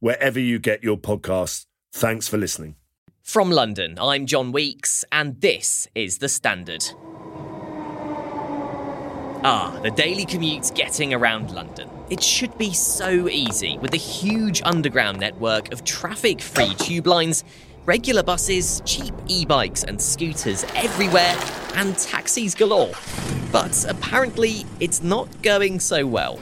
wherever you get your podcasts. Thanks for listening. From London, I'm John Weeks, and this is The Standard. Ah, the daily commute's getting around London. It should be so easy with a huge underground network of traffic free tube lines, regular buses, cheap e bikes and scooters everywhere, and taxis galore. But apparently, it's not going so well.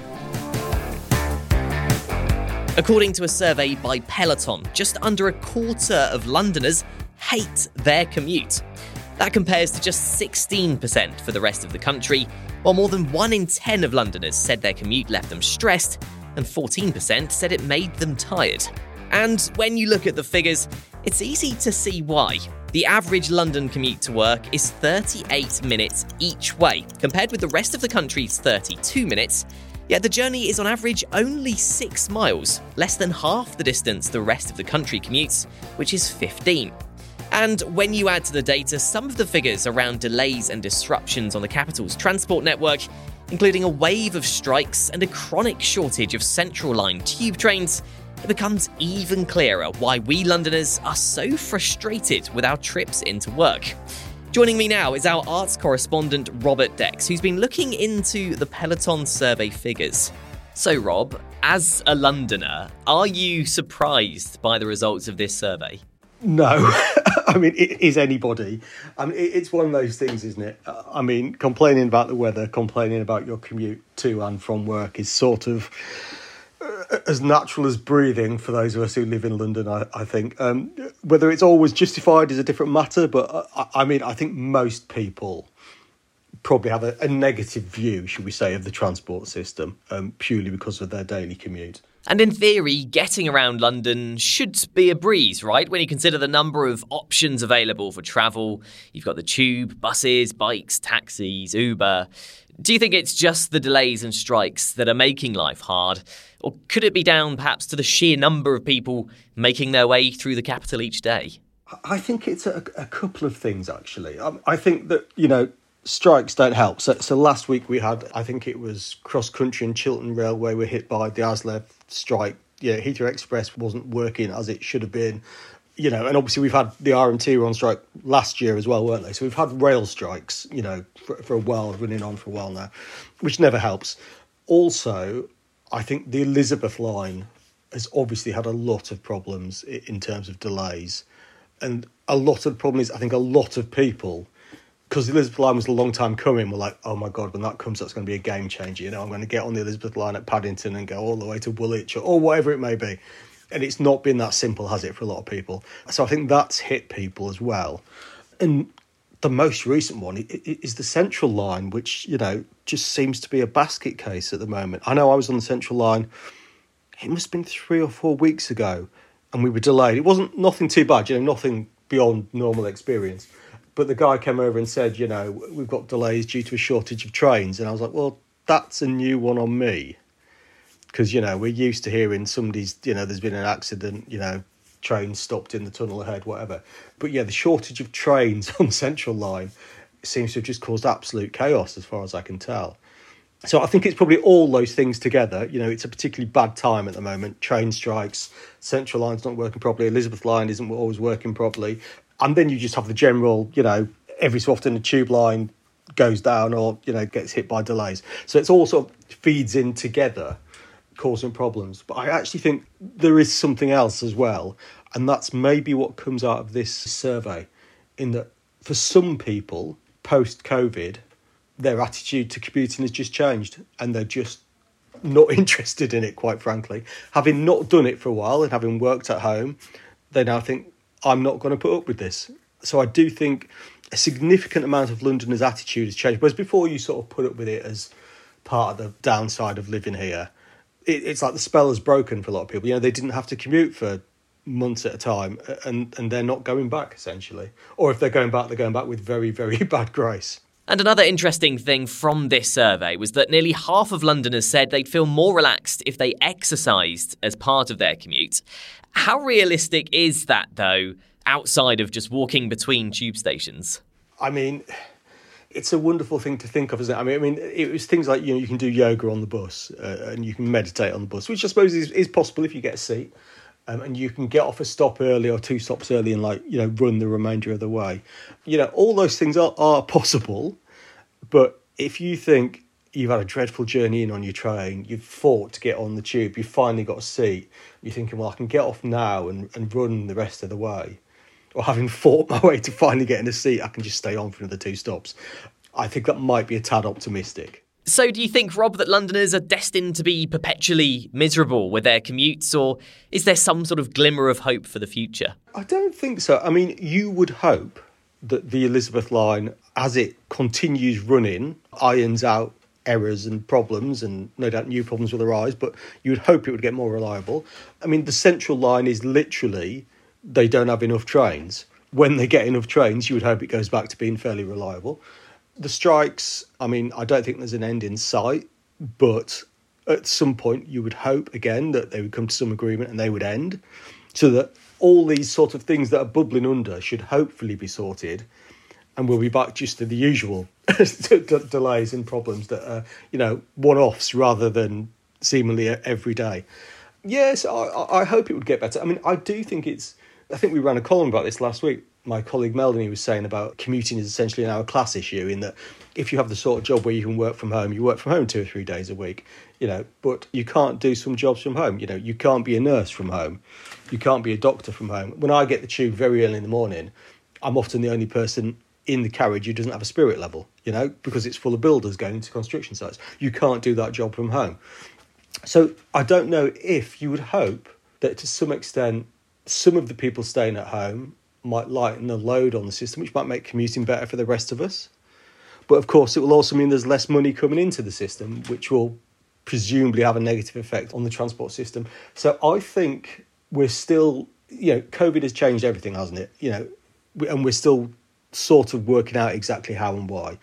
According to a survey by Peloton, just under a quarter of Londoners hate their commute. That compares to just 16% for the rest of the country, while more than 1 in 10 of Londoners said their commute left them stressed, and 14% said it made them tired. And when you look at the figures, it's easy to see why. The average London commute to work is 38 minutes each way, compared with the rest of the country's 32 minutes, Yet the journey is on average only 6 miles, less than half the distance the rest of the country commutes, which is 15. And when you add to the data some of the figures around delays and disruptions on the capital's transport network, including a wave of strikes and a chronic shortage of Central Line tube trains, it becomes even clearer why we Londoners are so frustrated with our trips into work. Joining me now is our arts correspondent Robert Dex, who's been looking into the Peloton survey figures. So, Rob, as a Londoner, are you surprised by the results of this survey? No, I mean, is anybody? I mean, it's one of those things, isn't it? I mean, complaining about the weather, complaining about your commute to and from work is sort of as natural as breathing for those of us who live in London, I, I think. Um, whether it's always justified is a different matter, but I, I mean, I think most people probably have a, a, negative view, should we say, of the transport system um, purely because of their daily commute. And in theory, getting around London should be a breeze, right? When you consider the number of options available for travel, you've got the tube, buses, bikes, taxis, Uber. Do you think it's just the delays and strikes that are making life hard? Or could it be down perhaps to the sheer number of people making their way through the capital each day? I think it's a, a couple of things, actually. Um, I think that, you know, strikes don't help. So, so last week we had, I think it was Cross Country and Chiltern Railway were hit by the ASLEF strike. Yeah, Heathrow Express wasn't working as it should have been. You know, and obviously we've had the RMT were on strike last year as well, weren't they? So we've had rail strikes, you know, for, for a while, running on for a while now, which never helps. Also, I think the Elizabeth line has obviously had a lot of problems in terms of delays. And a lot of the problem is, I think a lot of people, because the Elizabeth line was a long time coming, we're like, oh my God, when that comes, that's going to be a game changer. You know, I'm going to get on the Elizabeth line at Paddington and go all the way to Woolwich or, or whatever it may be. And it's not been that simple, has it, for a lot of people? So I think that's hit people as well. And the most recent one is the central line, which you know just seems to be a basket case at the moment. I know I was on the central line. It must have been three or four weeks ago, and we were delayed. It wasn't nothing too bad, you know, nothing beyond normal experience. But the guy came over and said, you know, we've got delays due to a shortage of trains, and I was like, well, that's a new one on me, because you know we're used to hearing somebody's, you know, there's been an accident, you know, train stopped in the tunnel ahead, whatever. But yeah, the shortage of trains on Central Line seems to have just caused absolute chaos, as far as I can tell. So I think it's probably all those things together. You know, it's a particularly bad time at the moment. Train strikes, Central Line's not working properly, Elizabeth Line isn't always working properly, and then you just have the general, you know, every so often the tube line goes down or you know gets hit by delays. So it's all sort of feeds in together causing problems. But I actually think there is something else as well, and that's maybe what comes out of this survey, in that for some people post COVID, their attitude to commuting has just changed, and they're just not interested in it. Quite frankly, having not done it for a while and having worked at home, they now think I'm not going to put up with this. So I do think a significant amount of Londoners' attitude has changed. Whereas before, you sort of put up with it as part of the downside of living here. It, it's like the spell has broken for a lot of people. You know, they didn't have to commute for months at a time, and and they're not going back essentially. Or if they're going back, they're going back with very very bad grace. And another interesting thing from this survey was that nearly half of Londoners said they'd feel more relaxed if they exercised as part of their commute. How realistic is that, though, outside of just walking between tube stations? I mean, it's a wonderful thing to think of, isn't it? I mean, I mean, it was things like you know you can do yoga on the bus uh, and you can meditate on the bus, which I suppose is, is possible if you get a seat, um, and you can get off a stop early or two stops early and like you know run the remainder of the way. You know, all those things are are possible, but if you think you've had a dreadful journey in on your train, you've fought to get on the tube, you've finally got a seat, you're thinking, well, I can get off now and, and run the rest of the way or having fought my way to finally getting a seat, I can just stay on for another two stops. I think that might be a tad optimistic. So, do you think, Rob, that Londoners are destined to be perpetually miserable with their commutes, or is there some sort of glimmer of hope for the future? I don't think so. I mean, you would hope that the Elizabeth line, as it continues running, irons out errors and problems, and no doubt new problems will arise, but you would hope it would get more reliable. I mean, the central line is literally they don't have enough trains. When they get enough trains, you would hope it goes back to being fairly reliable. The strikes, I mean, I don't think there's an end in sight, but at some point you would hope again that they would come to some agreement and they would end so that all these sort of things that are bubbling under should hopefully be sorted and we'll be back just to the usual delays and problems that are, you know, one offs rather than seemingly every day. Yes, I, I hope it would get better. I mean, I do think it's I think we ran a column about this last week. My colleague Melanie was saying about commuting is essentially now a class issue in that if you have the sort of job where you can work from home, you work from home two or three days a week, you know, but you can't do some jobs from home. You know, you can't be a nurse from home. You can't be a doctor from home. When I get the tube very early in the morning, I'm often the only person in the carriage who doesn't have a spirit level, you know, because it's full of builders going into construction sites. You can't do that job from home. So I don't know if you would hope that to some extent some of the people staying at home might lighten the load on the system, which might make commuting better for the rest of us. But of course, it will also mean there's less money coming into the system, which will presumably have a negative effect on the transport system. So I think we're still, you know, COVID has changed everything, hasn't it? You know, and we're still sort of working out exactly how and why.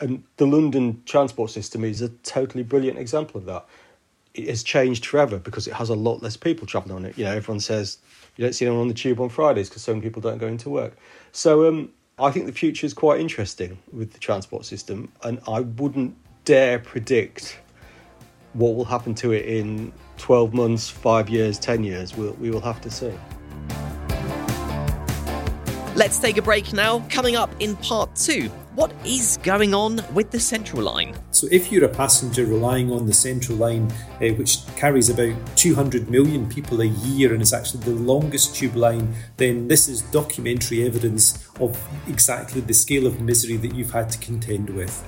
And the London transport system is a totally brilliant example of that. It has changed forever because it has a lot less people travelling on it. You know, everyone says you don't see anyone on the tube on Fridays because so many people don't go into work. So um, I think the future is quite interesting with the transport system, and I wouldn't dare predict what will happen to it in 12 months, five years, 10 years. We'll, we will have to see. Let's take a break now. Coming up in part two, what is going on with the Central Line? So, if you're a passenger relying on the Central Line, uh, which carries about 200 million people a year and is actually the longest tube line, then this is documentary evidence of exactly the scale of misery that you've had to contend with.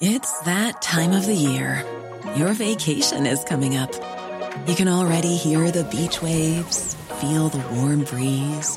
It's that time of the year. Your vacation is coming up. You can already hear the beach waves feel the warm breeze,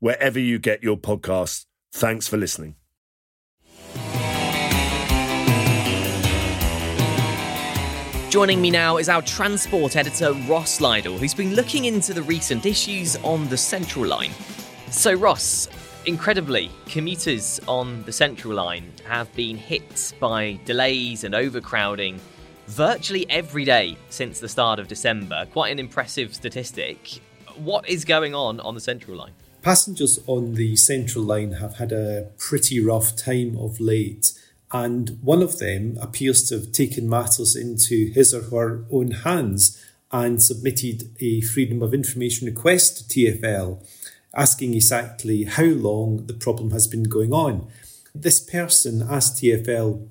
wherever you get your podcasts. Thanks for listening. Joining me now is our transport editor, Ross Lydall, who's been looking into the recent issues on the Central Line. So, Ross, incredibly, commuters on the Central Line have been hit by delays and overcrowding virtually every day since the start of December. Quite an impressive statistic. What is going on on the Central Line? Passengers on the Central Line have had a pretty rough time of late, and one of them appears to have taken matters into his or her own hands and submitted a Freedom of Information request to TFL asking exactly how long the problem has been going on. This person asked TFL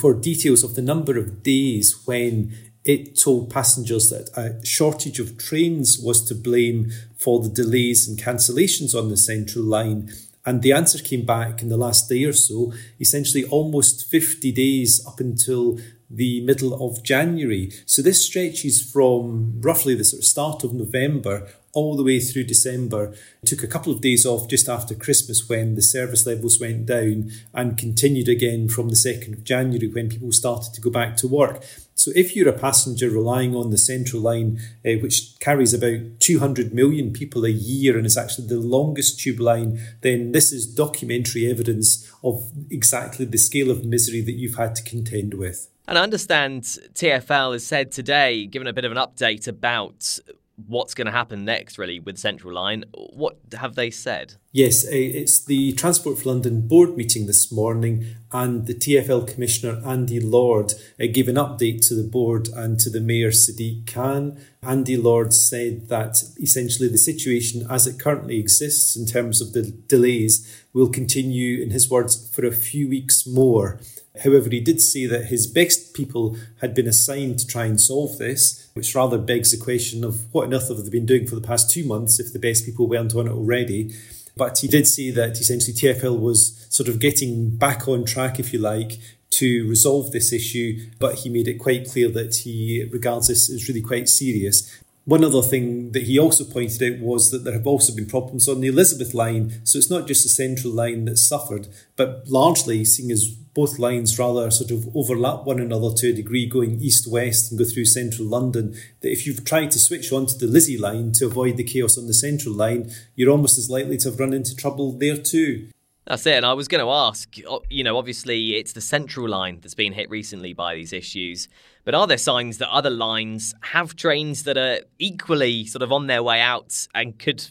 for details of the number of days when it told passengers that a shortage of trains was to blame for the delays and cancellations on the central line. And the answer came back in the last day or so, essentially almost 50 days up until the middle of January. So this stretches from roughly the sort of start of November all the way through December. It Took a couple of days off just after Christmas when the service levels went down and continued again from the 2nd of January when people started to go back to work. So if you're a passenger relying on the Central Line, uh, which carries about 200 million people a year and is actually the longest tube line, then this is documentary evidence of exactly the scale of misery that you've had to contend with. And I understand TFL has said today, given a bit of an update about what's going to happen next, really, with Central Line. What have they said? Yes, it's the Transport for London board meeting this morning, and the TFL Commissioner Andy Lord eh, gave an update to the board and to the Mayor Sadiq Khan. Andy Lord said that essentially the situation as it currently exists in terms of the delays will continue, in his words, for a few weeks more. However, he did say that his best people had been assigned to try and solve this, which rather begs the question of what on earth have they been doing for the past two months if the best people weren't on it already. But he did say that essentially TFL was sort of getting back on track, if you like, to resolve this issue, but he made it quite clear that he regards this as really quite serious. One other thing that he also pointed out was that there have also been problems on the Elizabeth line. So it's not just the central line that's suffered, but largely, seeing as both lines rather sort of overlap one another to a degree, going east west and go through central London, that if you've tried to switch onto the Lizzie line to avoid the chaos on the central line, you're almost as likely to have run into trouble there too. That's it. And I was going to ask, you know, obviously it's the central line that's been hit recently by these issues, but are there signs that other lines have trains that are equally sort of on their way out and could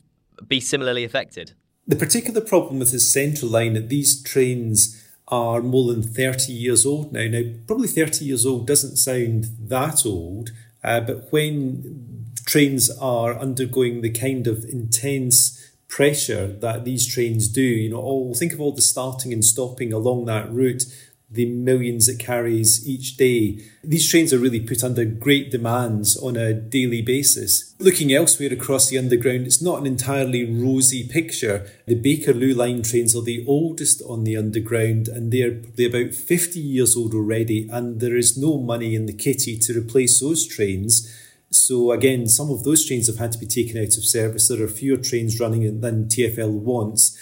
be similarly affected? The particular problem with the central line that these trains are more than 30 years old now. Now, probably 30 years old doesn't sound that old, uh, but when trains are undergoing the kind of intense pressure that these trains do. You know, all think of all the starting and stopping along that route, the millions it carries each day. These trains are really put under great demands on a daily basis. Looking elsewhere across the underground, it's not an entirely rosy picture. The Bakerloo line trains are the oldest on the underground and they're probably about 50 years old already, and there is no money in the kitty to replace those trains. So again, some of those trains have had to be taken out of service. There are fewer trains running than TFL wants,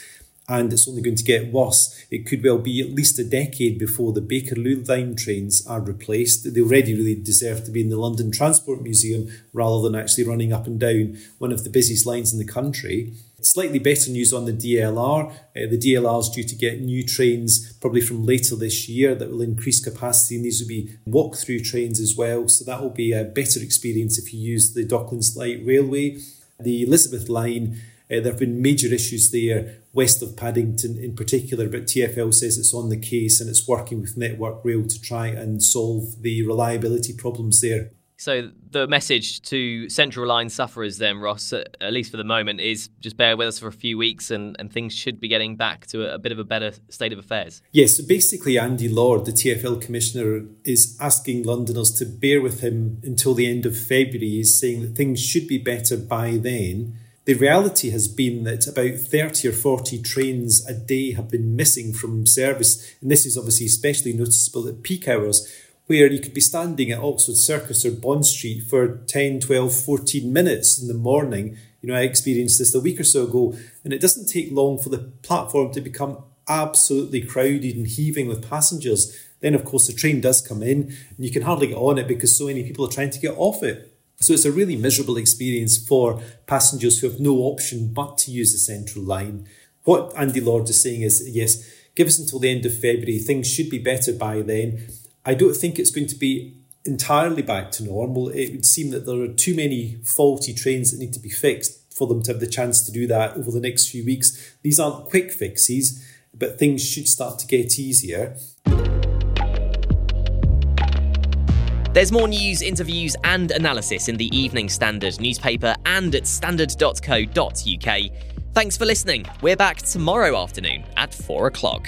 and it's only going to get worse. It could well be at least a decade before the Bakerloo line trains are replaced. They already really deserve to be in the London Transport Museum rather than actually running up and down one of the busiest lines in the country. Slightly better news on the DLR. Uh, the DLR is due to get new trains probably from later this year that will increase capacity, and these will be walk through trains as well. So that will be a better experience if you use the Docklands Light Railway. The Elizabeth line, uh, there have been major issues there west of Paddington in particular, but TFL says it's on the case and it's working with Network Rail to try and solve the reliability problems there. So the message to Central Line sufferers, then Ross, uh, at least for the moment, is just bear with us for a few weeks, and, and things should be getting back to a, a bit of a better state of affairs. Yes, so basically, Andy Lord, the TFL commissioner, is asking Londoners to bear with him until the end of February. He's saying that things should be better by then. The reality has been that about 30 or 40 trains a day have been missing from service, and this is obviously especially noticeable at peak hours, where you could be standing at Oxford Circus or Bond Street for 10, 12, 14 minutes in the morning. You know, I experienced this a week or so ago, and it doesn't take long for the platform to become absolutely crowded and heaving with passengers. Then, of course, the train does come in, and you can hardly get on it because so many people are trying to get off it. So it's a really miserable experience for passengers who have no option but to use the central line. What Andy Lord is saying is yes, give us until the end of February, things should be better by then. I don't think it's going to be entirely back to normal. It would seem that there are too many faulty trains that need to be fixed for them to have the chance to do that over the next few weeks. These aren't quick fixes, but things should start to get easier. There's more news, interviews, and analysis in the Evening Standard newspaper and at standard.co.uk. Thanks for listening. We're back tomorrow afternoon at 4 o'clock.